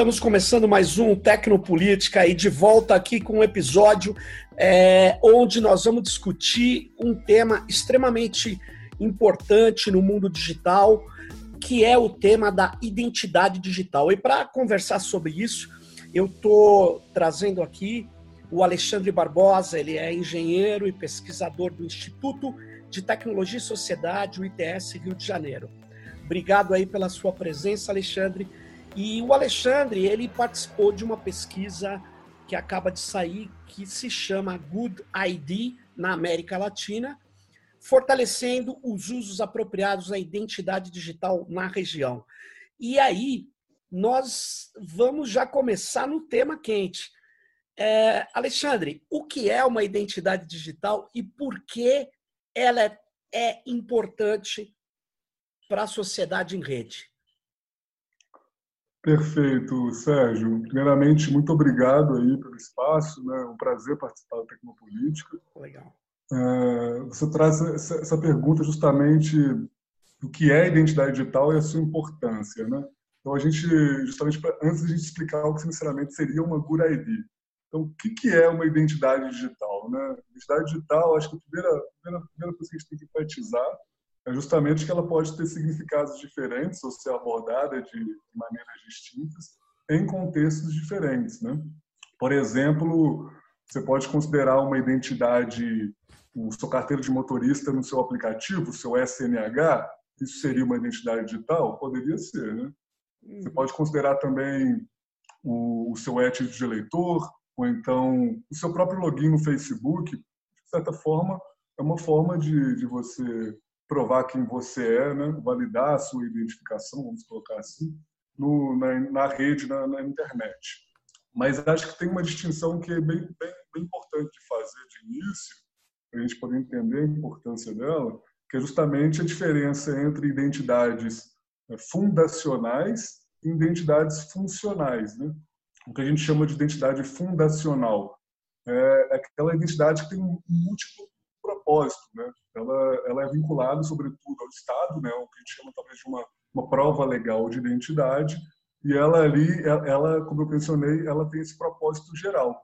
Estamos começando mais um Tecnopolítica e de volta aqui com um episódio é, onde nós vamos discutir um tema extremamente importante no mundo digital, que é o tema da identidade digital. E para conversar sobre isso, eu estou trazendo aqui o Alexandre Barbosa, ele é engenheiro e pesquisador do Instituto de Tecnologia e Sociedade, o ITS Rio de Janeiro. Obrigado aí pela sua presença, Alexandre. E o Alexandre, ele participou de uma pesquisa que acaba de sair, que se chama Good ID na América Latina, fortalecendo os usos apropriados da identidade digital na região. E aí, nós vamos já começar no tema quente. É, Alexandre, o que é uma identidade digital e por que ela é, é importante para a sociedade em rede? Perfeito, Sérgio. Primeiramente, muito obrigado aí pelo espaço, né? É um prazer participar da Tecnopolítica. Legal. É, você traz essa, essa, pergunta justamente do que é identidade digital e a sua importância, né? Então, a gente, justamente, pra, antes de a gente explicar o que sinceramente seria uma Good ID. Então, o que, que é uma identidade digital, né? Identidade digital, acho que a primeira, primeira, primeira coisa que a gente tem que enfatizar é justamente que ela pode ter significados diferentes ou ser abordada de, maneiras distintas em contextos diferentes, né? Por exemplo, você pode considerar uma identidade, o seu carteiro de motorista no seu aplicativo, o seu SNH, isso seria uma identidade digital? Poderia ser, né? Você uhum. pode considerar também o, o seu ético de eleitor, ou então o seu próprio login no Facebook, de certa forma, é uma forma de, de você provar quem você é, né? validar a sua identificação, vamos colocar assim, no, na, na, rede, na, na, internet. Mas acho que tem uma distinção que é bem, bem, bem importante de fazer de início, para a gente poder entender a importância dela, que é justamente a diferença entre identidades é, fundacionais e identidades funcionais. Né? O que a gente chama de identidade fundacional é aquela identidade que tem múltiplo propósito, né? Ela, ela é vinculada, sobretudo, ao Estado, né? O que a gente chama talvez de uma, uma prova legal de identidade, e ela ali, ela, como eu mencionei, ela tem esse propósito geral,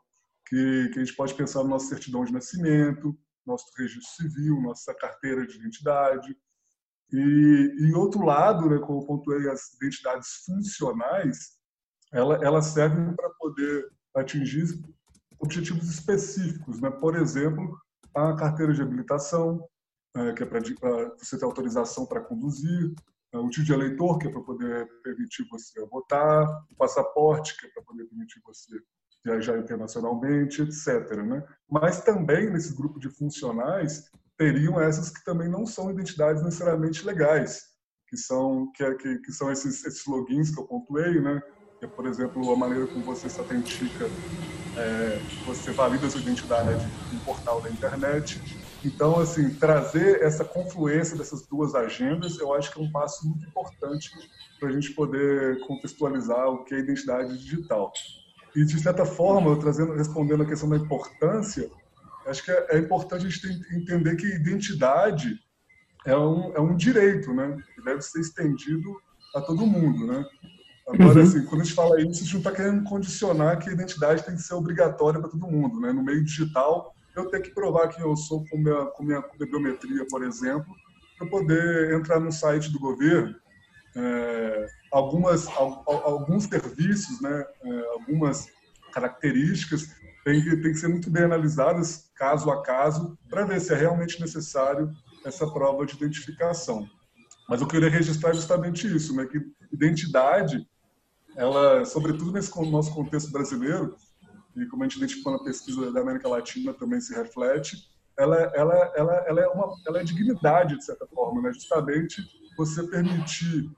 que, que a gente pode pensar no nosso certidão de nascimento, nosso registro civil, nossa carteira de identidade. E, e outro lado, né, como eu pontuei, as identidades funcionais, ela, elas servem para poder atingir objetivos específicos. Né? Por exemplo, a carteira de habilitação, é, que é para você ter autorização para conduzir, é, o título de eleitor, que é para poder permitir você votar, o passaporte, que é para poder permitir você viajar internacionalmente, etc. Né? Mas também, nesse grupo de funcionais, teriam essas que também não são identidades necessariamente legais, que são, que, é, que, que são esses, esses logins que eu pontuei, né? Por exemplo, a maneira como você se autentica é, você valida sua identidade em um portal da internet. Então, assim, trazer essa confluência dessas duas agendas, eu acho que é um passo muito importante para a gente poder contextualizar o que é identidade digital. E, de certa forma, trazendo, respondendo a questão da importância, acho que é, é importante a gente entender que identidade é um, é um direito, né? Que deve ser estendido a todo mundo, né? Agora, uhum. assim, quando a gente fala isso, a gente não está querendo condicionar que a identidade tem que ser obrigatória para todo mundo. Né? No meio digital, eu tenho que provar quem eu sou com minha, com minha biometria, por exemplo, para poder entrar no site do governo. É, algumas, alguns serviços, né, é, algumas características têm que, têm que ser muito bem analisadas, caso a caso, para ver se é realmente necessário essa prova de identificação. Mas eu queria registrar justamente isso, né, que identidade ela, sobretudo nesse nosso contexto brasileiro, e como a gente identificou na pesquisa da América Latina também se reflete, ela, ela, ela, ela, é, uma, ela é dignidade, de certa forma, né? justamente você permitir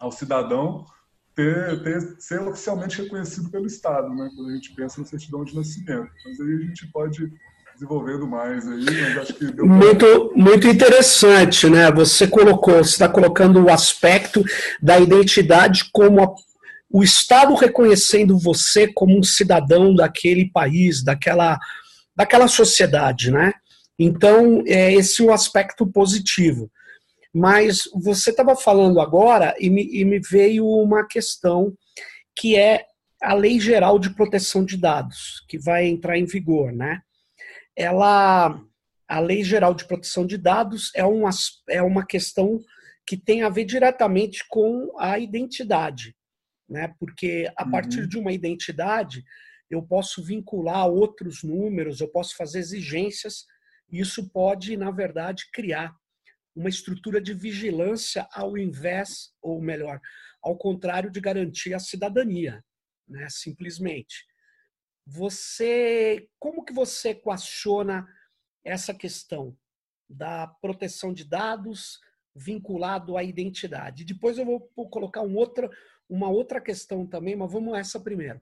ao cidadão ter, ter, ser oficialmente reconhecido pelo Estado, né? quando a gente pensa no certidão de nascimento. Mas aí a gente pode desenvolvendo mais aí, mas acho que deu muito muito interessante, né? Você colocou, você está colocando o aspecto da identidade como a o Estado reconhecendo você como um cidadão daquele país, daquela, daquela sociedade, né? Então, é esse é o aspecto positivo. Mas você estava falando agora e me, e me, veio uma questão que é a Lei Geral de Proteção de Dados, que vai entrar em vigor, né? Ela, a Lei Geral de Proteção de Dados é uma, é uma questão que tem a ver diretamente com a identidade, né? Porque a uhum. partir de uma identidade eu posso vincular outros números, eu posso fazer exigências, e isso pode, na verdade, criar uma estrutura de vigilância ao invés, ou melhor, ao contrário de garantir a cidadania, né? Simplesmente. Você, como que você equaciona essa questão da proteção de dados vinculado à identidade? Depois eu vou colocar um outra, uma outra questão também, mas vamos essa primeiro.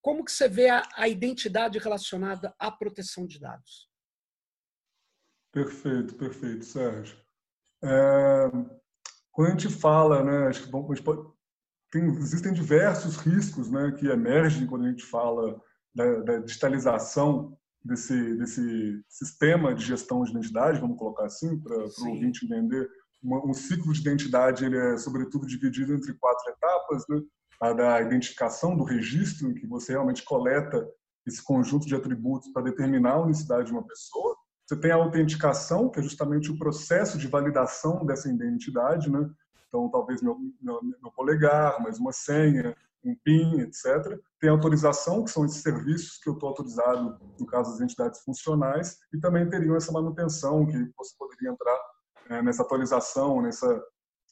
Como que você vê a, a identidade relacionada à proteção de dados? Perfeito, perfeito, Sérgio. É, quando a gente fala, né, acho que bom, pode, tem, existem diversos riscos né, que emergem quando a gente fala da, da digitalização desse, desse sistema de gestão de identidade, vamos colocar assim, para o ouvinte entender. Um, um, ciclo de identidade ele é, sobretudo, dividido entre quatro etapas. Né? A da identificação, do registro, em que você realmente coleta esse conjunto de atributos para determinar a unicidade de uma pessoa. Você tem a autenticação, que é justamente o processo de validação dessa identidade, né? Então, talvez meu, meu, meu polegar, mais uma senha, um PIN, etc. Tem autorização, que são esses serviços que eu estou autorizado no caso das entidades funcionais, e também teriam essa manutenção, que você poderia entrar é, nessa atualização, nessa,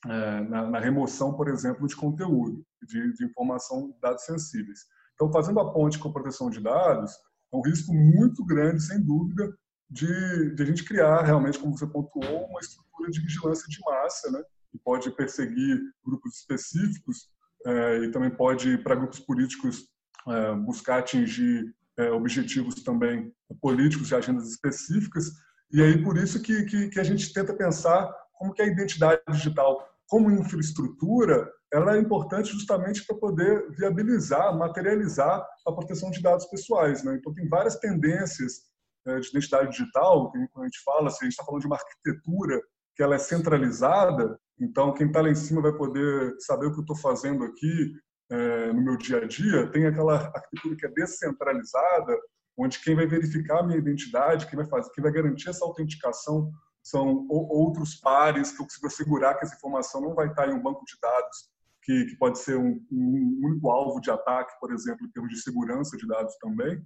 é, na, na, remoção, por exemplo, de conteúdo, de, de informação, dados sensíveis. Então, fazendo a ponte com a proteção de dados, é um risco muito grande, sem dúvida, de, de a gente criar realmente, como você pontuou, uma estrutura de vigilância de massa, né? que pode perseguir grupos específicos é, e também pode, para grupos políticos, é, buscar atingir é, objetivos também políticos de agendas específicas. E aí, por isso que, que, que a gente tenta pensar como que a identidade digital, como infraestrutura, ela é importante justamente para poder viabilizar, materializar a proteção de dados pessoais. Né? Então, tem várias tendências de identidade digital, quando a gente fala, se a gente está falando de uma arquitetura que ela é centralizada, então quem está lá em cima vai poder saber o que eu estou fazendo aqui é, no meu dia a dia. Tem aquela arquitetura que é descentralizada, onde quem vai verificar a minha identidade, quem vai fazer, quem vai garantir essa autenticação são outros pares que eu consigo assegurar que essa informação não vai estar em um banco de dados que, que pode ser um, um único alvo de ataque, por exemplo, em termos de segurança de dados também.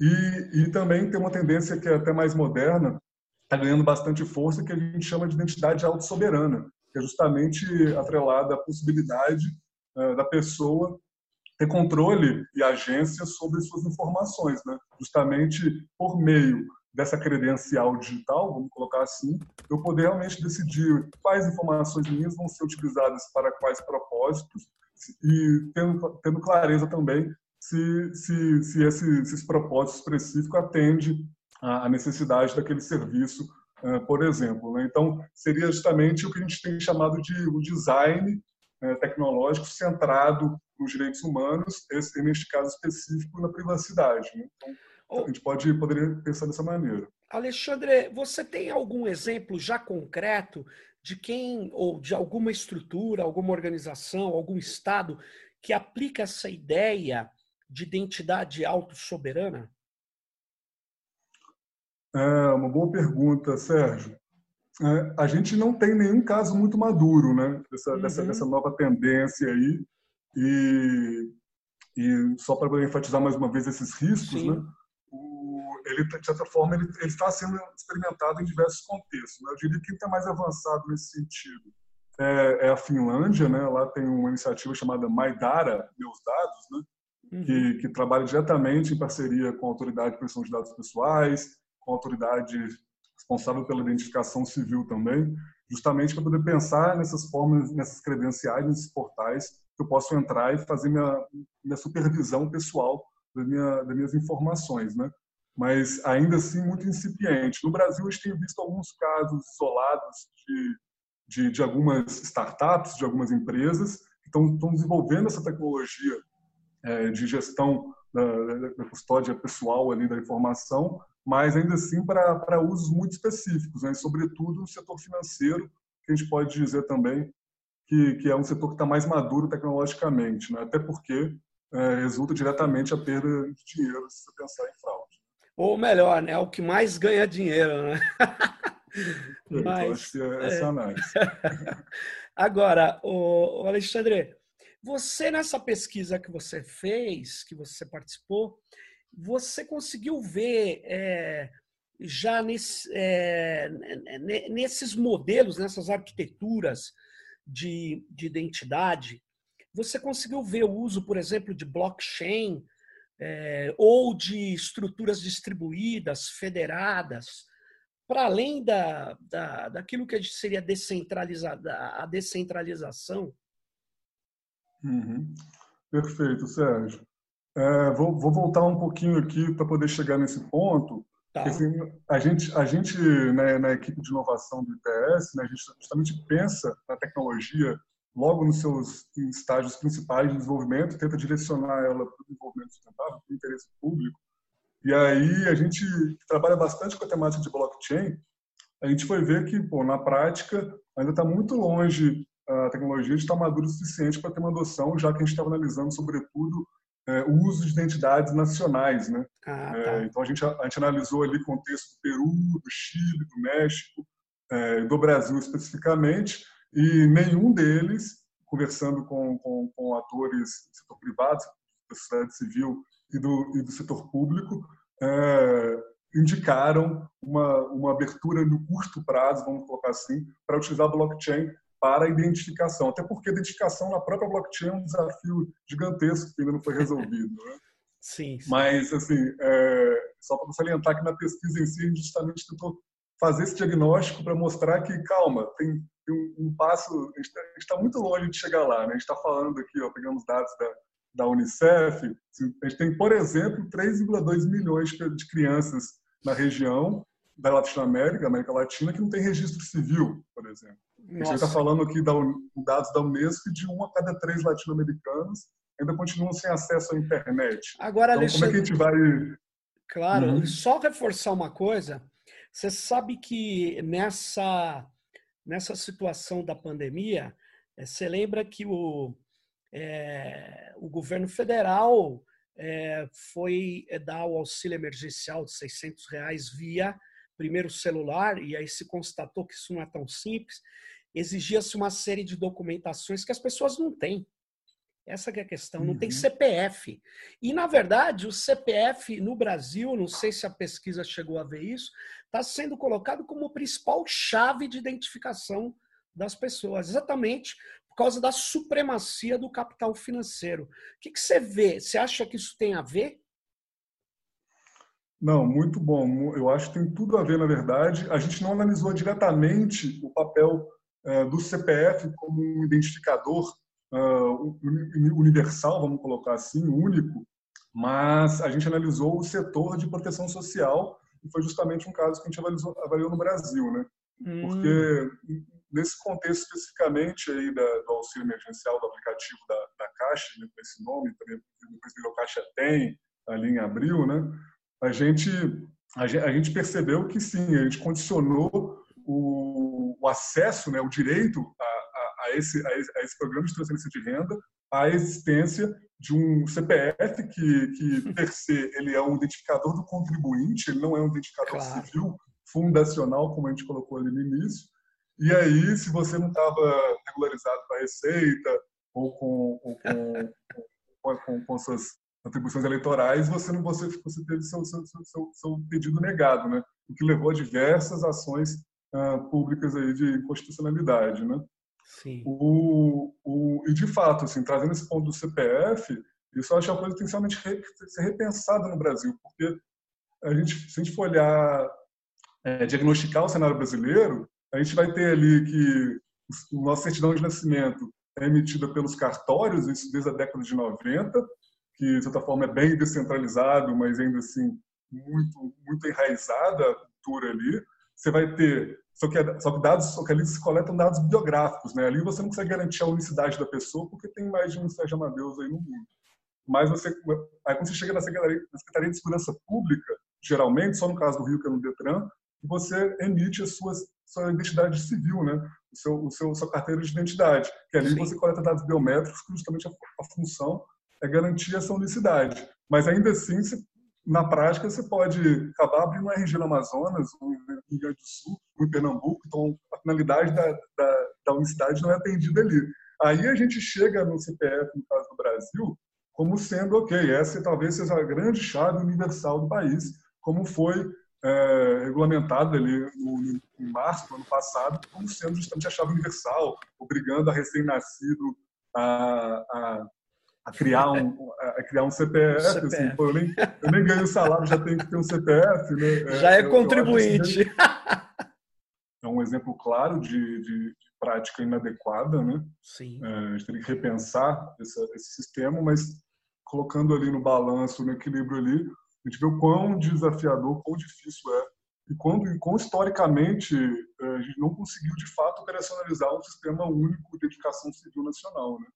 E, e também tem uma tendência que é até mais moderna, está ganhando bastante força, que a gente chama de identidade autossoberana, que é justamente atrelada à possibilidade uh, da pessoa ter controle e agência sobre suas informações, né? justamente por meio dessa credencial digital, vamos colocar assim, eu poder realmente decidir quais informações minhas vão ser utilizadas para quais propósitos e tendo, tendo clareza também se, se, se esse, esses propósitos específicos atendem à necessidade daquele serviço, por exemplo. Né? Então, seria justamente o que a gente tem chamado de o design eh, tecnológico centrado nos direitos humanos, esse, neste caso específico, na privacidade. Né? Então, a gente pode poderia pensar dessa maneira. Alexandre, você tem algum exemplo já concreto de quem ou de alguma estrutura, alguma organização, algum estado que aplica essa ideia de identidade autossoberana? É uma boa pergunta, Sérgio. É, a gente não tem nenhum caso muito maduro, né, dessa, uhum. dessa, dessa nova tendência aí. E, e só para enfatizar mais uma vez esses riscos, né, o, ele de certa forma ele, ele, está sendo experimentado em diversos contextos. Né? Eu diria que quem está mais avançado nesse sentido é, é, a Finlândia, né? Lá tem uma iniciativa chamada Maidara, Meus Dados, né? uhum. que, que, trabalha diretamente em parceria com a Autoridade de Proteção de Dados Pessoais, com a autoridade responsável pela identificação civil também, justamente para poder pensar nessas formas, nessas credenciais, nesses portais, que eu posso entrar e fazer minha, minha supervisão pessoal da minha, das minhas informações, né? Mas ainda assim muito incipiente. No Brasil, a gente tem visto alguns casos isolados de, de, de algumas startups, de algumas empresas que estão, estão desenvolvendo essa tecnologia é, de gestão da, da, custódia pessoal ali da informação, mas ainda assim para usos muito específicos, né? sobretudo no setor financeiro, que a gente pode dizer também que, que é um setor que está mais maduro tecnologicamente, né? até porque é, resulta diretamente a perda de dinheiro se você pensar em fraude. Ou melhor, né? É o que mais ganha dinheiro, né? Mas, eu acho que é essa é. análise. Agora, o Alexandre, você nessa pesquisa que você fez, que você participou, você conseguiu ver é, já nesse, é, nesses modelos, nessas arquiteturas de, de identidade, você conseguiu ver o uso, por exemplo, de blockchain é, ou de estruturas distribuídas, federadas, para além da, da, daquilo que seria descentralizada, a descentralização? Uhum. Perfeito, Sérgio. É, vou, vou, voltar um pouquinho aqui para poder chegar nesse ponto. Tá. Assim, a gente, a gente né, na equipe de inovação do IPS, né, a gente justamente pensa na tecnologia logo nos seus estágios principais de desenvolvimento, tenta direcionar ela para o desenvolvimento sustentável, para o interesse público. E aí a gente trabalha bastante com a temática de blockchain. A gente foi ver que, pô, na prática, ainda está muito longe a tecnologia de estar madura o suficiente para ter uma adoção, já que a gente estava analisando, sobretudo, é, o uso de identidades nacionais, né? Ah, é, tá. é, então a gente, a gente analisou ali contexto do Peru, do Chile, do México, é, do Brasil especificamente, e nenhum deles, conversando com, com, com atores do setor privado, da sociedade civil e do, e do setor público, é, indicaram uma, uma abertura no curto prazo, vamos colocar assim, para utilizar blockchain para a identificação. Até porque a identificação na própria blockchain é um desafio gigantesco que ainda não foi resolvido. Né? Sim, sim, Mas, assim, é, só para salientar que na pesquisa em si, a gente justamente tentou fazer esse diagnóstico para mostrar que, calma, tem, tem um, um, passo, a gente está tá muito longe de chegar lá. Né? A gente está falando aqui, ó, pegamos dados da, da Unicef, a gente tem, por exemplo, 3,2 milhões de crianças na região da Latinoamérica, América Latina, que não tem registro civil, por exemplo. Nossa. A gente está falando aqui da, dados da Unesco de um a cada três latino-americanos ainda continuam sem acesso à internet. Agora, então, Alexandre, como é que a gente vai... Claro, uhum. só reforçar uma coisa, você sabe que nessa, nessa situação da pandemia, eh, você lembra que o, é, o governo federal é, foi dar o auxílio emergencial de 600 reais via primeiro celular, e aí se constatou que isso não é tão simples, exigia-se uma série de documentações que as pessoas não têm. Essa é a questão, não uhum. tem CPF. E, na verdade, o CPF no Brasil, não sei se a pesquisa chegou a ver isso, está sendo colocado como principal chave de identificação das pessoas, exatamente por causa da supremacia do capital financeiro. O que, que você vê? Você acha que isso tem a ver? Não, muito bom. Eu acho que tem tudo a ver, na verdade. A gente não analisou diretamente o papel uh, do CPF como um identificador uh, universal, vamos colocar assim, único, mas a gente analisou o setor de proteção social e foi justamente um caso que a gente avaliou, avaliou no Brasil, né? Hum. Porque nesse contexto especificamente aí da, do auxílio emergencial do aplicativo da, da Caixa, né, com esse nome, também depois virou Caixa Tem, ali em abril, né? A gente, a gente percebeu que sim, a gente condicionou o, o acesso, né, o direito a, a, a, esse, a, esse, programa de transferência de renda à existência de um CPF que, que per se, ele é um identificador do contribuinte, ele não é um identificador claro. civil fundacional, como a gente colocou ali no início. E aí, se você não estava regularizado com a Receita ou com, ou com, com, com, com suas atribuições eleitorais, você não você, você teve seu, seu, seu, seu pedido negado, né? O que levou a diversas ações uh, públicas aí de constitucionalidade, né? Sim. O, o, e de fato, assim, trazendo esse ponto do CPF, isso eu acho uma coisa que tem que ser repensada no Brasil, porque a gente, se a gente for olhar, é, diagnosticar o cenário brasileiro, a gente vai ter ali que o nosso certidão de nascimento é emitida pelos cartórios, isso desde a década de 90, que de certa forma é bem descentralizado, mas ainda assim muito muito enraizada a cultura ali. Você vai ter só que, é, só que dados, só que ali se coletam dados biográficos, né? Ali você não consegue garantir a unicidade da pessoa porque tem mais de um Sérgio Amadeus aí no mundo. Mas você, aí quando você chega na Secretaria, na Secretaria de Segurança Pública, geralmente, só no caso do Rio, que é no Detran, você emite as suas sua identidade civil, né? o seu, o seu, sua carteira de identidade, que ali Sim. você coleta dados biométricos, que justamente a, a, função é garantir essa unicidade. Mas ainda assim, na prática, você pode acabar abrindo um RG no Amazonas, um no Rio Grande do Sul, um em Pernambuco, então a finalidade da, da, da unicidade não é atendida ali. Aí a gente chega no CPF, no caso do Brasil, como sendo, ok, essa talvez seja a grande chave universal do país, como foi é, ali no, em março do ano passado como sendo justamente a chave universal, obrigando a recém-nascido a, a, a, criar um, a criar um CPF. CPF. Assim, pô, eu, nem, eu nem ganho salário, já tenho que ter um CPF. Né? É, já é, é contribuinte. é um exemplo claro de, de, prática inadequada. Né? Sim. É, a gente tem que repensar esse, esse sistema, mas colocando ali no balanço, no equilíbrio ali, a gente vê o quão desafiador, quão difícil é e quando, quão historicamente eh, a gente não conseguiu de fato operacionalizar um sistema único de educação civil nacional, né?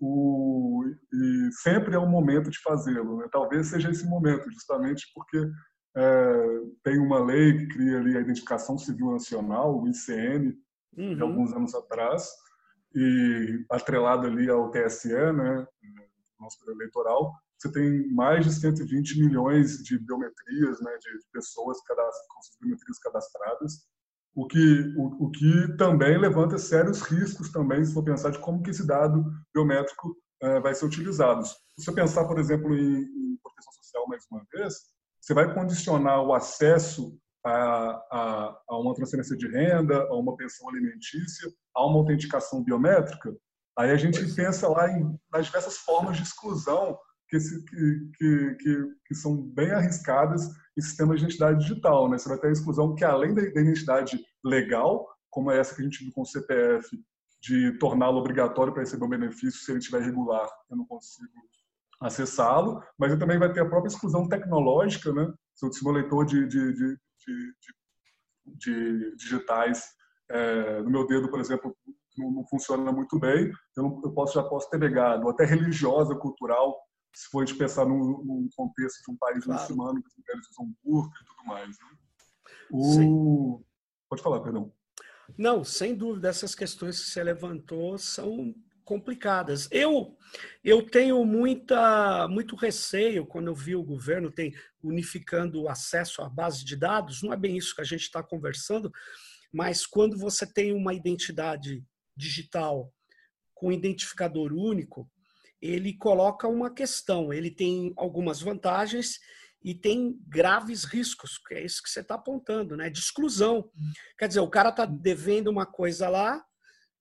O, e sempre é um momento de fazê-lo. Né? Talvez seja esse momento, justamente porque é, tem uma lei que cria ali a Identificação Civil Nacional, o ICN, uhum. de alguns anos atrás, e atrelado ali ao TSE, né, nosso eleitoral, você tem mais de 120 milhões de biometrias, né, de, pessoas com biometrias cadastradas, o que, o, o, que também levanta sérios riscos também, se for pensar de como que esse dado biométrico é, vai ser utilizado. Se você pensar, por exemplo, em, em, proteção social mais uma vez, você vai condicionar o acesso a, a, a uma transferência de renda, a uma pensão alimentícia, a uma autenticação biométrica, aí a gente pensa lá em, nas diversas formas de exclusão que, que, que, que, são bem arriscadas em sistemas de identidade digital. Né? Você vai ter a exclusão que, além da identidade legal, como é essa que a gente viu com o CPF, de torná-lo obrigatório para receber o benefício se ele estiver regular, eu não consigo acessá-lo, mas também vai ter a própria exclusão tecnológica, né? Se o meu leitor de, de, de, de digitais é, no meu dedo, por exemplo, não, não funciona muito bem, eu, não, eu posso, já posso ter legado, até religiosa, cultural, se for de pensar num, num, contexto de um país claro. muçulmano, que as mulheres usam burca e tudo mais. Né? O... Pode falar, perdão. Não, sem dúvida, essas questões que você levantou são complicadas. Eu eu tenho muita muito receio quando eu vi o governo tem unificando o acesso à base de dados. Não é bem isso que a gente está conversando, mas quando você tem uma identidade digital com identificador único, ele coloca uma questão. Ele tem algumas vantagens e tem graves riscos, que é isso que você está apontando, né? De exclusão. Quer dizer, o cara está devendo uma coisa lá,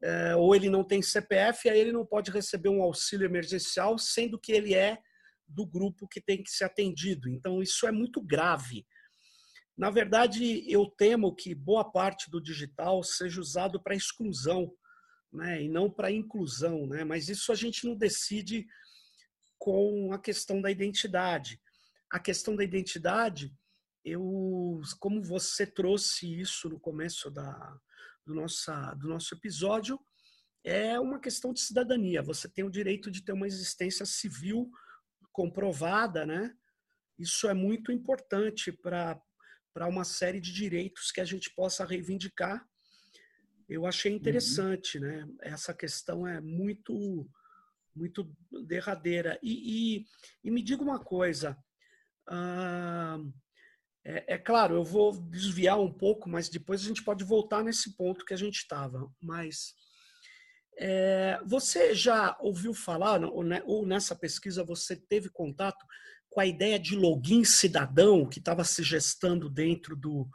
é, ou ele não tem CPF, aí ele não pode receber um auxílio emergencial, sendo que ele é do grupo que tem que ser atendido. Então, isso é muito grave. Na verdade, eu temo que boa parte do digital seja usado para exclusão né, e não para inclusão, né? Mas isso a gente não decide com a questão da identidade. A questão da identidade, eu, como você trouxe isso no começo da, do, nossa, do nosso episódio, é uma questão de cidadania. Você tem o direito de ter uma existência civil comprovada, né? Isso é muito importante para uma série de direitos que a gente possa reivindicar eu achei uhum. interessante, uhum. né? Essa questão é muito, muito derradeira. E, e, e me diga uma coisa. Ah, é, é, claro, eu vou desviar um pouco, mas depois a gente pode voltar nesse ponto que a gente estava. Mas é, você já ouviu falar, ou, né, ou nessa pesquisa você teve contato com a ideia de login cidadão que estava se gestando dentro do,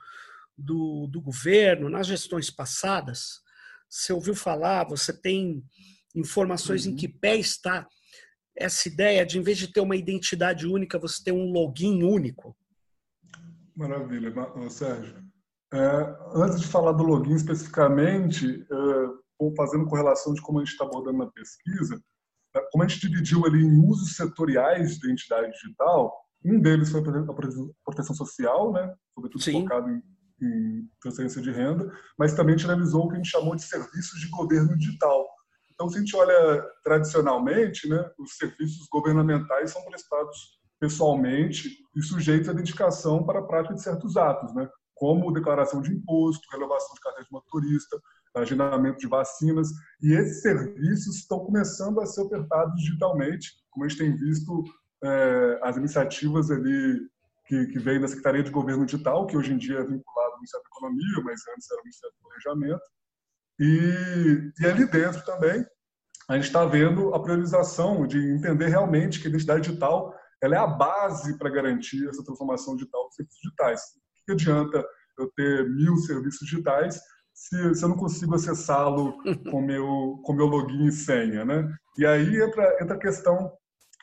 do, do governo, nas gestões passadas, você ouviu falar, você tem informações uhum. em que pé está essa ideia de, em vez de ter uma identidade única, você ter um login único? Maravilha, Sérgio. É, antes de falar do login especificamente, é, fazendo correlação de como a gente está abordando na pesquisa, é, como a gente dividiu ali em usos setoriais de identidade digital, um deles foi a proteção social, né, sobretudo Sim. focado em em transferência de renda, mas também realizou o que a gente chamou de serviços de governo digital. Então, se a gente olha tradicionalmente, né, os serviços governamentais são prestados pessoalmente e sujeitos à dedicação para a prática de certos atos, né, como declaração de imposto, renovação de carteira de motorista, agendamento de vacinas, e esses serviços estão começando a ser ofertados digitalmente, como a gente tem visto é, as iniciativas ali que, que vêm da Secretaria de Governo Digital, que hoje em dia é vinculado ao Ministério da Economia, mas antes era o Ministério do Planejamento, e, e ali dentro também a gente está vendo a priorização de entender realmente que a identidade digital ela é a base para garantir essa transformação digital dos serviços digitais. O que adianta eu ter mil serviços digitais se, se eu não consigo acessá-lo com meu, com meu login e senha? Né? E aí entra, entra a questão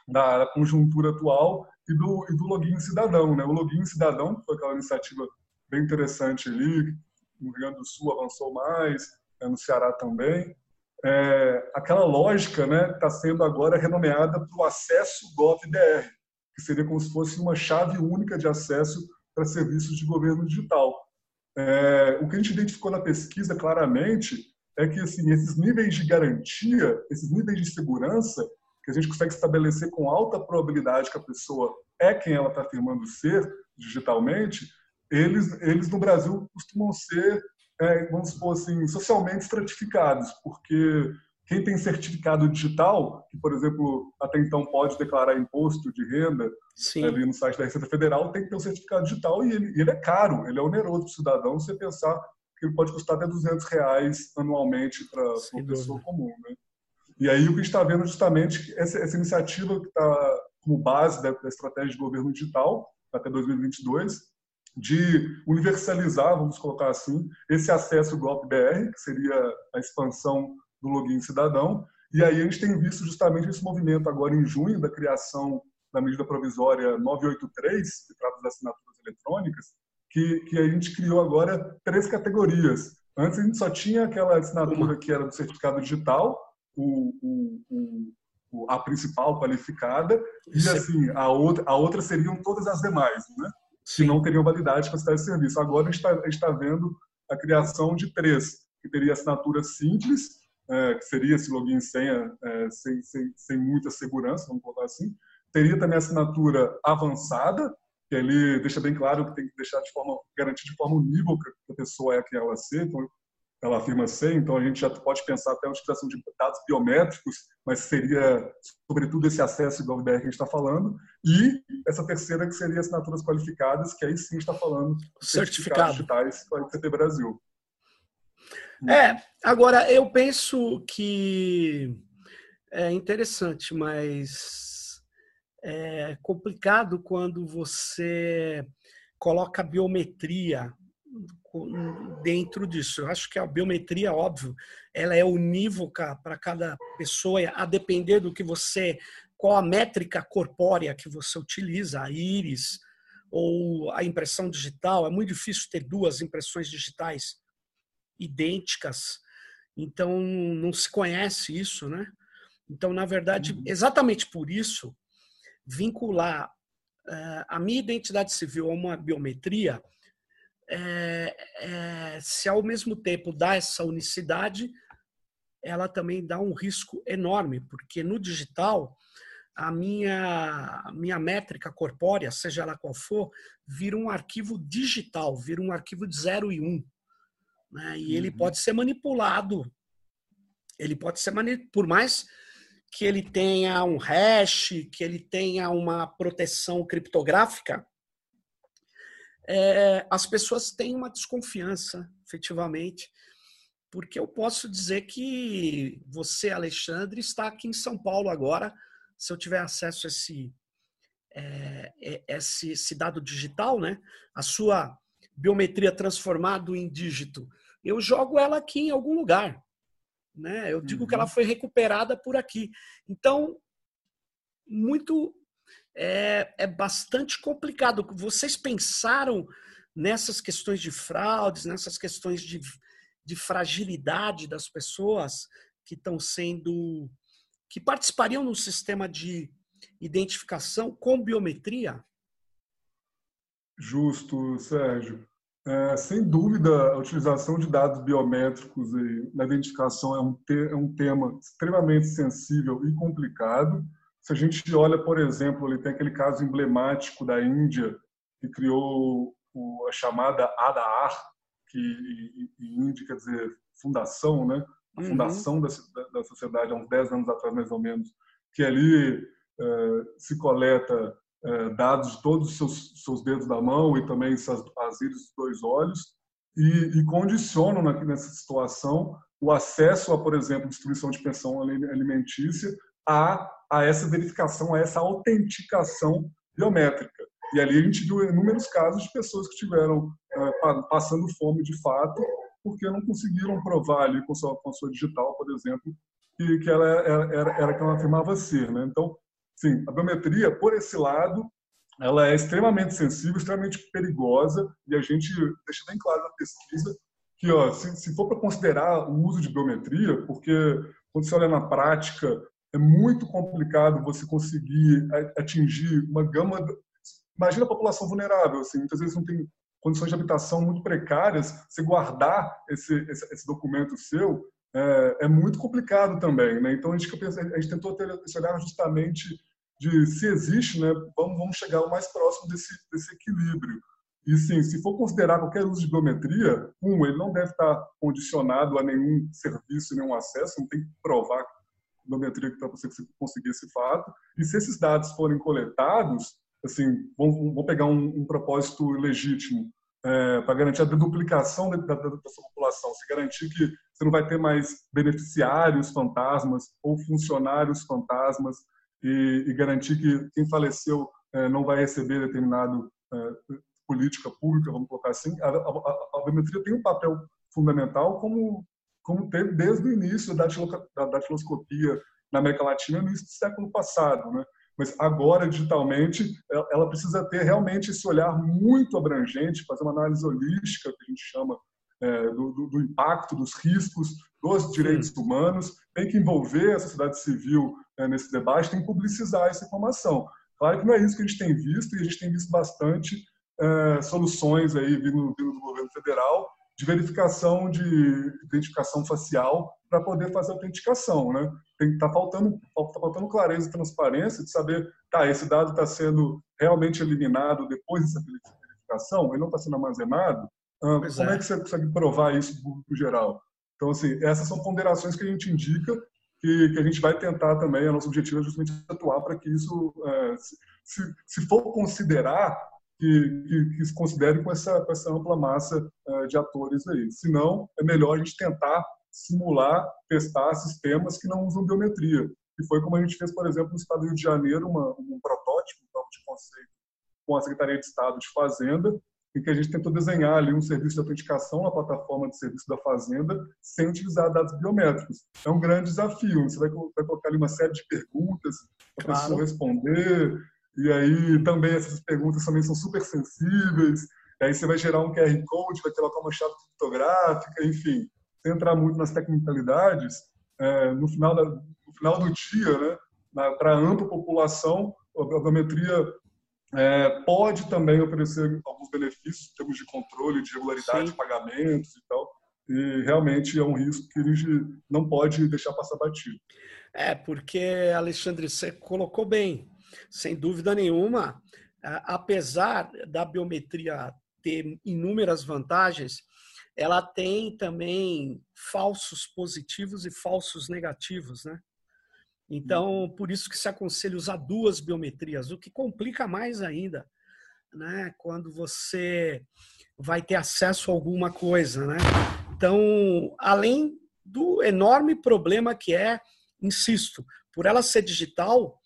da conjuntura atual e do, e do login cidadão. Né? O login cidadão foi aquela iniciativa bem interessante ali, no Rio Grande do Sul avançou mais, né, no Ceará também. É, aquela lógica está né, sendo agora renomeada para o acesso GovBR, que seria como se fosse uma chave única de acesso para serviços de governo digital. É, o que a gente identificou na pesquisa claramente é que assim, esses níveis de garantia, esses níveis de segurança, que a gente consegue estabelecer com alta probabilidade que a pessoa é quem ela está afirmando ser digitalmente, eles, eles no Brasil costumam ser é, vamos supor assim, socialmente estratificados, porque quem tem certificado digital, que, por exemplo, até então pode declarar imposto de renda Sim. ali no site da Receita Federal, tem que ter um certificado digital e ele, ele é caro, ele é oneroso para o cidadão, você pensar que ele pode custar até 200 reais anualmente para uma pessoa comum. Né? E aí o que a gente está vendo justamente essa, essa iniciativa que está como base da, da estratégia de governo digital até 2022, de universalizar, vamos colocar assim, esse acesso Golpe BR, que seria a expansão do login cidadão. E aí a gente tem visto justamente esse movimento agora em junho da criação da medida provisória 983, que trata das assinaturas eletrônicas, que, que a gente criou agora três categorias. Antes a gente só tinha aquela assinatura que era do certificado digital, o, o, o, a principal qualificada, e assim, a outra, a outra seriam todas as demais, né? que não teriam validade para cidade de serviço. Agora a gente está tá vendo a criação de três, que teria assinatura simples, é, que seria esse login e senha é, sem, sem, sem muita segurança, vamos colocar assim. Teria também assinatura avançada, que ele deixa bem claro que tem que deixar de forma, garantir de forma unívoca que a pessoa é quem ela ser. Então, ela afirma ser, então a gente já pode pensar até a utilização de dados biométricos, mas seria, sobretudo, esse acesso igual BR que a gente está falando, e essa terceira que seria assinaturas qualificadas, que aí sim está falando certificados digitais para o CT Brasil. É, agora eu penso que é interessante, mas é complicado quando você coloca biometria dentro disso. Eu acho que a biometria, óbvio, ela é unívoca para cada pessoa, a depender do que você, qual a métrica corpórea que você utiliza, a íris ou a impressão digital. É muito difícil ter duas impressões digitais idênticas, então não se conhece isso, né? Então, na verdade, uhum. exatamente por isso, vincular uh, a minha identidade civil a uma biometria é, é, se ao mesmo tempo dá essa unicidade, ela também dá um risco enorme, porque no digital a minha, a minha métrica corpórea, seja ela qual for, vira um arquivo digital, vira um arquivo de 0 e 1. Um, né? E uhum. ele pode ser manipulado. Ele pode ser manipulado, por mais que ele tenha um hash, que ele tenha uma proteção criptográfica, é, as pessoas têm uma desconfiança, efetivamente, porque eu posso dizer que você, Alexandre, está aqui em São Paulo agora. Se eu tiver acesso a esse, é, é esse, esse dado digital, né, a sua biometria transformado em dígito, eu jogo ela aqui em algum lugar. Né? Eu digo uhum. que ela uhum. foi recuperada por aqui. Então, muito é, é bastante complicado. Vocês pensaram nessas questões de fraudes, nessas questões de, de fragilidade das pessoas que estão sendo. que participariam no sistema de identificação com biometria? Justo, Sérgio. É, sem dúvida, a utilização de dados biométricos na identificação é um, te é um tema extremamente sensível e complicado. Se a gente olha, por exemplo, ele tem aquele caso emblemático da Índia, que criou a chamada ADAR, que em índio quer dizer fundação, né? A uhum. fundação da, da, sociedade, há uns 10 anos atrás, mais ou menos, que ali uh, se coleta uh, dados de todos os seus, seus dedos da mão e também as, as íris dos dois olhos, e, e condicionam nessa situação o acesso a, por exemplo, distribuição de pensão alimentícia a, a essa verificação, a essa autenticação biométrica. E ali a gente viu inúmeros casos de pessoas que estiveram uh, passando fome de fato, porque não conseguiram provar ali com sua, com sua digital, por exemplo, que, que ela era, era, era que ela afirmava ser. Né? Então, sim, a biometria, por esse lado, ela é extremamente sensível, extremamente perigosa, e a gente deixa bem claro na pesquisa que, ó, se, se for para considerar o uso de biometria, porque quando você olha na prática, é muito complicado você conseguir atingir uma gama. Imagina a população vulnerável, assim, muitas vezes não tem condições de habitação muito precárias, você guardar esse, esse, esse documento seu é, é, muito complicado também, né? Então a gente, a gente tentou ter esse olhar justamente de se existe, né? Vamos, vamos chegar o mais próximo desse, desse equilíbrio. E sim, se for considerar qualquer uso de biometria, um, ele não deve estar condicionado a nenhum serviço, nenhum acesso, não tem que provar biometria para você conseguir esse fato. E se esses dados forem coletados, assim, vamos, vamos pegar um, um propósito legítimo é, para garantir a deduplicação da, da, da, sua população, se garantir que você não vai ter mais beneficiários fantasmas ou funcionários fantasmas e, e garantir que quem faleceu é, não vai receber determinado é, política pública, vamos colocar assim, a, a, a, biometria tem um papel fundamental como como teve desde o início da, da datiloscopia na América Latina no início do século passado, né? Mas agora, digitalmente, ela precisa ter realmente esse olhar muito abrangente, fazer uma análise holística, que a gente chama é, do, do, do, impacto, dos riscos, dos direitos Sim. humanos. Tem que envolver a sociedade civil é, nesse debate, tem que publicizar essa informação. Claro que não é isso que a gente tem visto, e a gente tem visto bastante é, soluções aí vindo, vindo do governo federal de verificação de identificação facial para poder fazer autenticação, né? Tem tá faltando tá faltando clareza e transparência de saber, tá, esse dado está sendo realmente eliminado depois dessa verificação, ele não está sendo armazenado. Ah, como é. é. que você consegue provar isso no geral? Então, assim, essas são ponderações que a gente indica que, que a gente vai tentar também, a nosso objetivo é justamente atuar para que isso, é, se, se for considerar que, que, que, se considere com essa, com essa ampla massa uh, de atores aí. Se não, é melhor a gente tentar simular, testar sistemas que não usam biometria. E foi como a gente fez, por exemplo, no estado do Rio de Janeiro, uma, um protótipo um de conceito com a Secretaria de Estado de Fazenda, em que a gente tentou desenhar ali um serviço de autenticação na plataforma de serviço da Fazenda sem utilizar dados biométricos. É um grande desafio. Você vai, vai colocar ali uma série de perguntas para a claro. pessoa responder, e aí também essas perguntas também são super sensíveis. E aí você vai gerar um QR Code, vai colocar uma chave criptográfica, enfim. Sem entrar muito nas tecnicalidades, é, no, final da, no final do dia, né, para a ampla população, a biometria é, pode também oferecer alguns benefícios em termos de controle, de regularidade Sim. de pagamentos e tal. E realmente é um risco que a gente não pode deixar passar batido. É, porque, Alexandre, você colocou bem sem dúvida nenhuma, apesar da biometria ter inúmeras vantagens, ela tem também falsos positivos e falsos negativos, né? Então, por isso que se aconselha usar duas biometrias, o que complica mais ainda, né? Quando você vai ter acesso a alguma coisa, né? Então, além do enorme problema que é, insisto, por ela ser digital,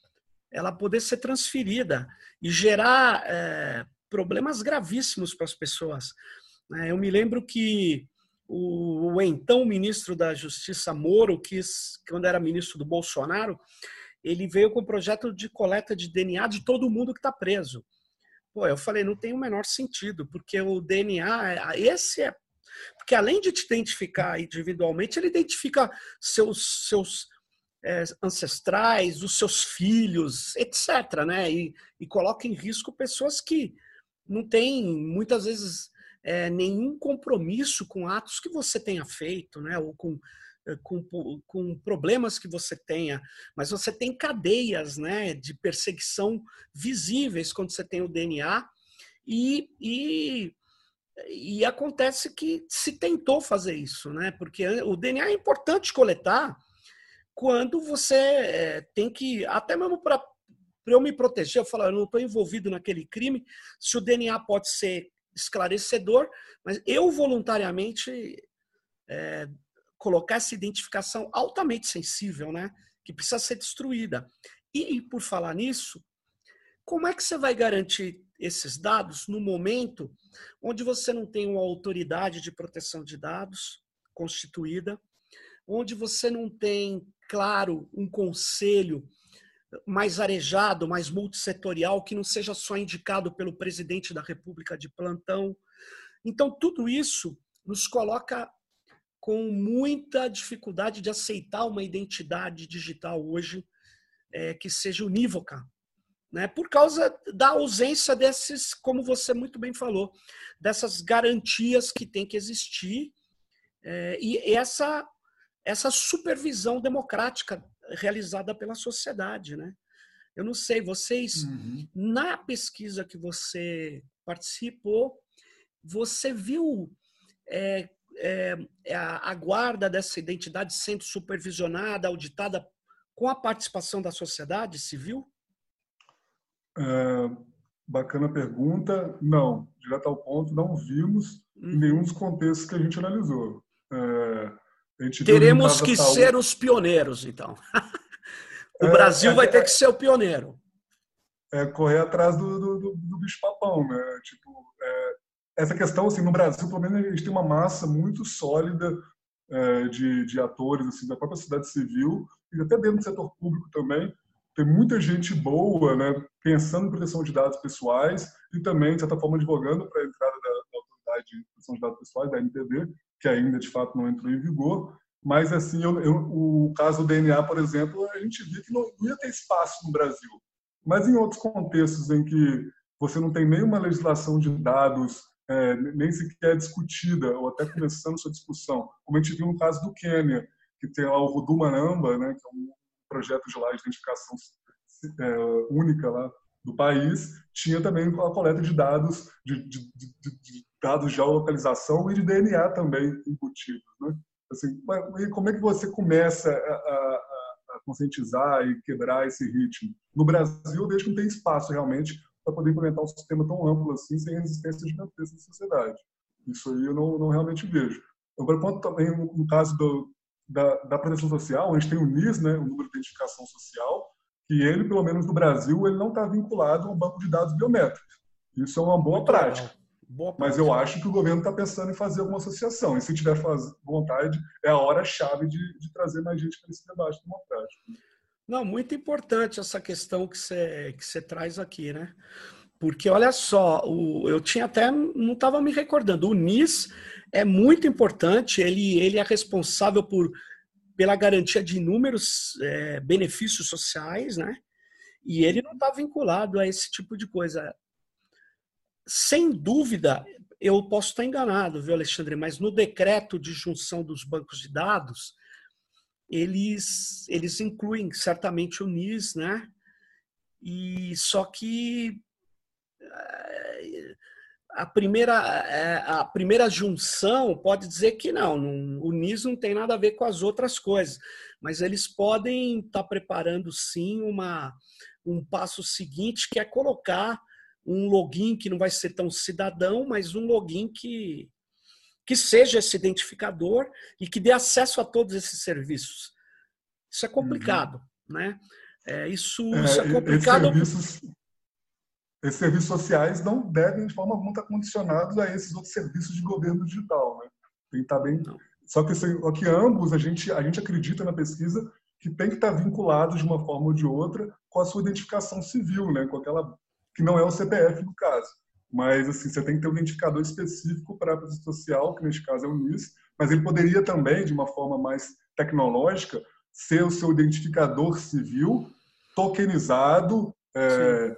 ela poder ser transferida e gerar é, problemas gravíssimos para as pessoas. É, eu me lembro que o, o, então ministro da Justiça Moro, quis, quando era ministro do Bolsonaro, ele veio com o projeto de coleta de DNA de todo mundo que está preso. Pô, eu falei, não tem o menor sentido, porque o DNA, é, esse é. Porque além de te identificar individualmente, ele identifica seus, seus é, ancestrais, os seus filhos, etc. Né? E, e coloca em risco pessoas que não têm, muitas vezes, é, nenhum compromisso com atos que você tenha feito, né? ou com, é, com, com problemas que você tenha, mas você tem cadeias né, de perseguição visíveis quando você tem o DNA e, e E acontece que se tentou fazer isso, né? Porque o DNA é importante coletar quando você é, tem que, até mesmo para eu me proteger, eu falo, eu não estou envolvido naquele crime, se o DNA pode ser esclarecedor, mas eu voluntariamente é, colocar essa identificação altamente sensível, né? Que precisa ser destruída. E, por falar nisso, como é que você vai garantir esses dados no momento onde você não tem uma autoridade de proteção de dados constituída, onde você não tem, claro, um conselho mais arejado, mais multissetorial, que não seja só indicado pelo presidente da República de plantão. Então, tudo isso nos coloca com muita dificuldade de aceitar uma identidade digital hoje é, que seja unívoca, né? por causa da ausência desses, como você muito bem falou, dessas garantias que tem que existir é, e essa, essa supervisão democrática realizada pela sociedade. Né? Eu não sei, vocês, uhum. na pesquisa que você participou, você viu é, é, é, a, a guarda dessa identidade sendo supervisionada, auditada com a participação da sociedade civil? É, bacana pergunta. Não, direto ao ponto, não vimos em uhum. nenhum dos contextos que a gente analisou. É, Teremos que ser os pioneiros, então. o é, Brasil vai é, ter que ser o pioneiro. É correr atrás do, do, do, do bicho-papão, né? Tipo, é, essa questão, assim, no Brasil, pelo menos a gente tem uma massa muito sólida é, de, de atores, assim, da própria sociedade civil e até dentro do setor público também. Tem muita gente boa, né, pensando em proteção de dados pessoais e também, de certa forma, advogando para a entrada da, da Autoridade de Proteção de Dados Pessoais, da NPD, que ainda, de fato, não entrou em vigor. Mas, assim, eu, eu, o caso do DNA, por exemplo, a gente viu que não ia ter espaço no Brasil. Mas em outros contextos em que você não tem nenhuma legislação de dados é, nem sequer discutida, ou até começando sua discussão, como a gente viu no caso do Quênia, que tem lá o Voodoo Manamba, né, que é um projeto de lá de identificação é, única lá do país, tinha também a coleta de dados, de, de, de, de dados de geolocalização e de DNA também embutidos. Né? Assim, como é que você começa a, a, a conscientizar e quebrar esse ritmo? No Brasil, eu vejo que não tem espaço realmente para poder implementar um sistema tão amplo assim, sem resistência gigantesca da sociedade. Isso aí eu não, não realmente vejo. Agora, quanto também no caso do, da, da proteção social, a gente tem o NIS, né, o Número de Identificação Social, que ele, pelo menos no Brasil, ele não está vinculado a um banco de dados biométricos. Isso é uma boa prática. Mas eu acho que o governo está pensando em fazer alguma associação. E se tiver vontade, é a hora-chave de, de, trazer mais gente para esse debate democrático. Não, muito importante essa questão que você que traz aqui, né? Porque olha só, o, eu tinha até não estava me recordando. O NIS é muito importante. Ele ele é responsável por pela garantia de inúmeros é, benefícios sociais, né? E ele não está vinculado a esse tipo de coisa. Sem dúvida, eu posso estar enganado, viu, Alexandre? Mas no decreto de junção dos bancos de dados eles, eles incluem certamente o NIS, né? E só que eh, a primeira, eh, a primeira junção pode dizer que não, o NIS não tem nada a ver com as outras coisas, mas eles podem estar preparando sim uma, um passo seguinte, que é colocar um login que não vai ser tão cidadão, mas um login que, que seja esse identificador e que dê acesso a todos esses serviços. Isso é complicado, uhum. né? É, isso, é, isso é complicado. Esses serviços, esses serviços sociais não devem, de forma alguma, estar condicionados a esses outros serviços de governo digital, né? Tem que estar bem. Não. Só que, só que ambos, a gente, a gente acredita na pesquisa que tem que estar vinculados de uma forma ou de outra com a sua identificação civil, né? Com aquela que não é o CPF no caso. Mas, assim, você tem que ter um identificador específico para a presença social, que neste caso é o NIS, mas ele poderia também, de uma forma mais tecnológica, ser o seu identificador civil tokenizado, é,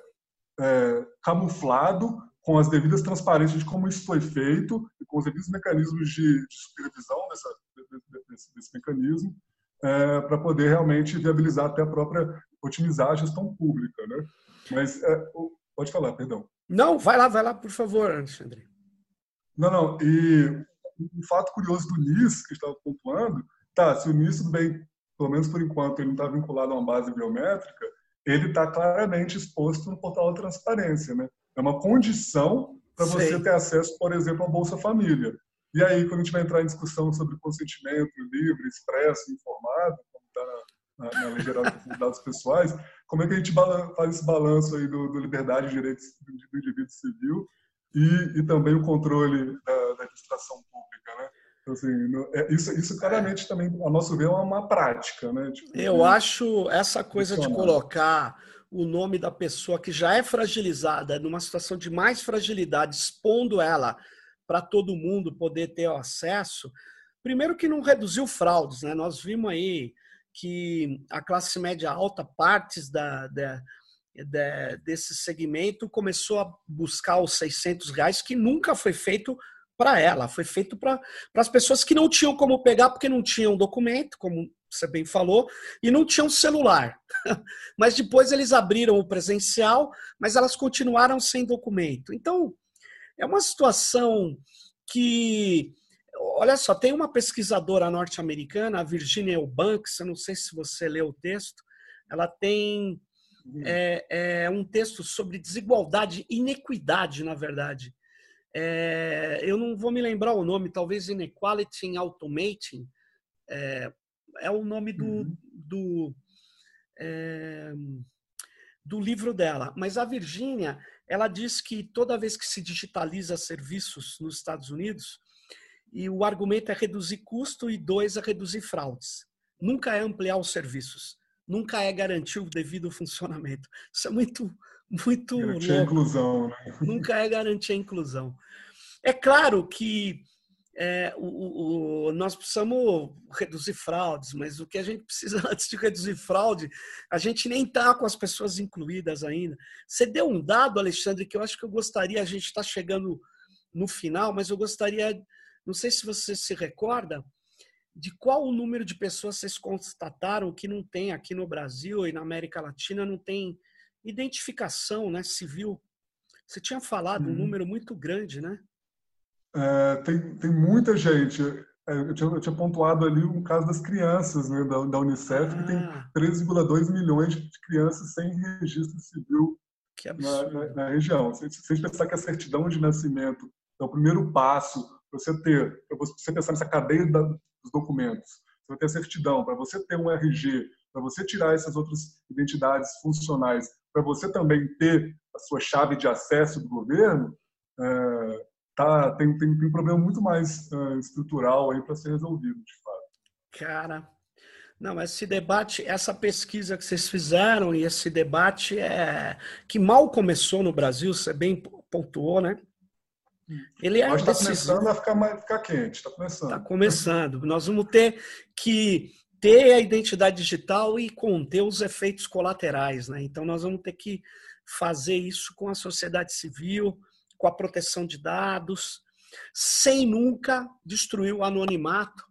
é, camuflado, com as devidas transparências de como isso foi feito e com os devidos mecanismos de, de supervisão dessa, desse, desse, mecanismo, é, para poder realmente viabilizar até a própria, otimizar a gestão pública. Né? Mas, é, pode falar, perdão. Não, vai lá, vai lá, por favor, Alexandre. Não, não. E um fato curioso do NIS, que estava pontuando, tá, se o NIS, bem, pelo menos por enquanto, ele não está vinculado a uma base biométrica, ele está claramente exposto no portal da transparência, né? É uma condição para você ter acesso, por exemplo, ao Bolsa Família. E aí, quando a gente vai entrar em discussão sobre consentimento livre, expresso, informado, na, na, Lei Geral de Dados Pessoais, como é que a gente faz esse balanço aí do, do liberdade e direitos do, indivíduo civil e, e, também o controle da, da administração pública, né? Então, assim, é, isso, isso claramente também, a nosso ver, é uma prática, né? Tipo, Eu acho essa coisa de colocar o nome da pessoa que já é fragilizada, numa situação de mais fragilidade, expondo ela para todo mundo poder ter acesso, primeiro que não reduziu fraudes, né? Nós vimos aí que a classe média alta, partes da, da de, desse segmento começou a buscar os 600 reais, que nunca foi feito para ela, foi feito para as pessoas que não tinham como pegar, porque não tinham documento, como você bem falou, e não tinham celular. mas depois eles abriram o presencial, mas elas continuaram sem documento. Então, é uma situação que. Olha só, tem uma pesquisadora norte-americana, a Virginia Eubanks, eu não sei se você leu o texto, ela tem Uhum. é, é um texto sobre desigualdade, inequidade, na verdade. É, eu não vou me lembrar o nome, talvez Inequality in Automating, é, é o nome do, uhum. do, é, do livro dela. Mas a Virgínia, ela diz que toda vez que se digitaliza serviços nos Estados Unidos, e o argumento é reduzir custo e dois é reduzir fraudes. Nunca é ampliar os serviços nunca é garantir o devido funcionamento. Isso é muito, muito garantir louco. a inclusão, né? Nunca é garantir a inclusão. É claro que é, o, o, nós precisamos reduzir fraudes, mas o que a gente precisa antes de reduzir fraude, a gente nem está com as pessoas incluídas ainda. Você deu um dado, Alexandre, que eu acho que eu gostaria, a gente está chegando no final, mas eu gostaria, não sei se você se recorda, de qual o número de pessoas vocês constataram que não tem aqui no Brasil e na América Latina, não tem identificação né, civil? Você tinha falado um uhum. número muito grande, né? É, tem, tem muita gente. É, eu tinha, eu tinha, pontuado ali um caso das crianças né, da, da Unicef, ah. que tem 3,2 ah. milhões de crianças sem registro civil na, na, na, região. Se, se a gente pensar que a certidão de nascimento é o primeiro passo para você ter, para você pensar nessa cadeia da, dos documentos, você vai ter a certidão, para você ter um RG, para você tirar essas outras identidades funcionais, para você também ter a sua chave de acesso do governo, é, tá, tem, tem, tem um problema muito mais é, estrutural aí para ser resolvido, de fato. Cara, não, esse debate, essa pesquisa que vocês fizeram e esse debate é que mal começou no Brasil, você bem pontuou, né? Ele é Mas está começando a ficar, mais, ficar quente, está começando. Está começando. Nós vamos ter que ter a identidade digital e conter os efeitos colaterais. Né? Então, nós vamos ter que fazer isso com a sociedade civil, com a proteção de dados, sem nunca destruir o anonimato,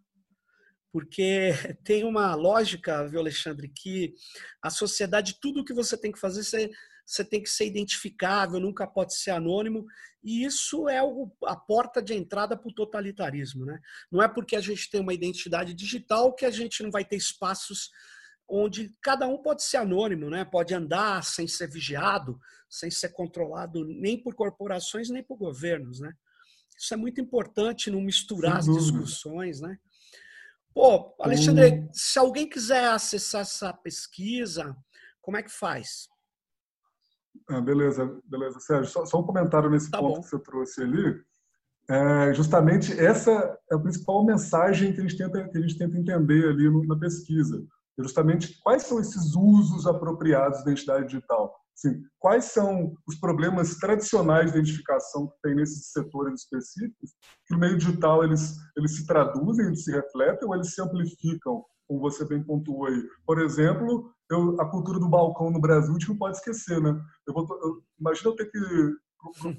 porque tem uma lógica, viu, Alexandre, que a sociedade, tudo que você tem que fazer, você você tem que ser identificável, nunca pode ser anônimo, e isso é o, a porta de entrada para o totalitarismo. Né? Não é porque a gente tem uma identidade digital que a gente não vai ter espaços onde cada um pode ser anônimo, né? pode andar sem ser vigiado, sem ser controlado nem por corporações nem por governos. Né? Isso é muito importante não misturar as discussões. Né? Pô, Alexandre, hum. se alguém quiser acessar essa pesquisa, como é que faz? Ah, beleza, beleza, Sérgio. Só, só um comentário nesse tá ponto bom. que você trouxe ali. É, justamente essa é a principal mensagem que a gente tenta, que a gente tenta entender ali no, na pesquisa. É justamente quais são esses usos apropriados da identidade digital. Assim, quais são os problemas tradicionais de identificação que tem nesses setores específicos, que no meio digital eles, eles se traduzem, eles se refletem ou eles se amplificam, como você bem pontuou aí. Por exemplo, eu, a cultura do balcão no Brasil a gente não pode esquecer, né? Eu vou, eu, imagina eu ter que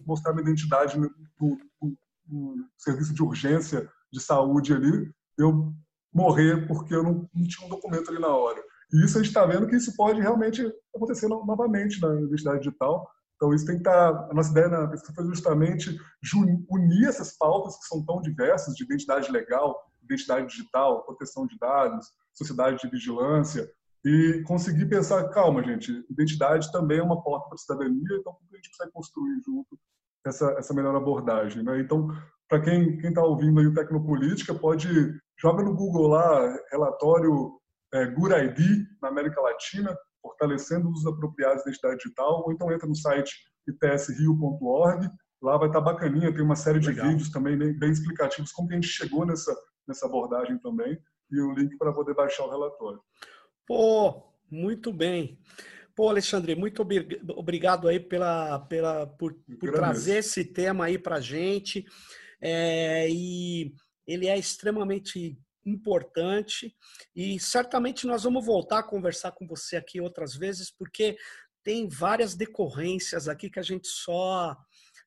mostrar minha identidade no, no, no, serviço de urgência de saúde ali, eu morrer porque eu não, não tinha um documento ali na hora. E isso a gente está vendo que isso pode realmente acontecer novamente na identidade digital. Então, isso tem que estar. Tá, a nossa ideia na foi justamente unir essas pautas que são tão diversas de identidade legal, identidade digital, proteção de dados, sociedade de vigilância, e conseguir pensar, calma, gente, identidade também é uma porta para a cidadania, então como a gente consegue construir junto essa, essa melhor abordagem? Né? Então, para quem está ouvindo aí o Tecnopolítica, pode joga no Google lá relatório é, GURID na América Latina, fortalecendo os apropriados da identidade digital, ou então entra no site itsrio.org, lá vai estar tá bacaninha, tem uma série de Legal. vídeos também bem, bem explicativos como a gente chegou nessa, nessa abordagem também, e o link para poder baixar o relatório. Pô, muito bem. Pô, Alexandre, muito obrigado aí pela, pela, por, por trazer esse tema aí para gente. É, e ele é extremamente importante e certamente nós vamos voltar a conversar com você aqui outras vezes, porque tem várias decorrências aqui que a gente só,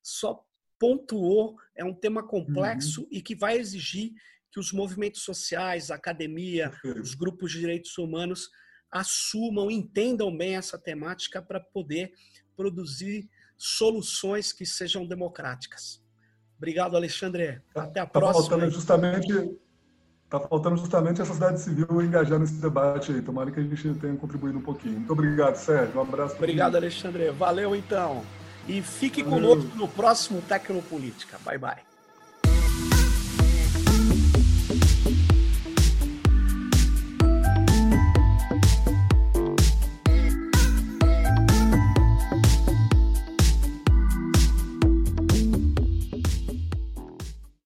só pontuou. É um tema complexo uhum. e que vai exigir que os movimentos sociais, a academia, os grupos de direitos humanos assumam, entendam bem essa temática para poder produzir soluções que sejam democráticas. Obrigado, Alexandre. Tá, Até a tá próxima. Faltando justamente, tá faltando justamente a sociedade civil engajar nesse debate aí. Tomara que a gente tenha contribuído um pouquinho. Muito obrigado, Sérgio. Um abraço. Obrigado, Alexandre. Valeu, então. E fique Valeu. conosco no próximo Tecnopolítica. Bye, bye.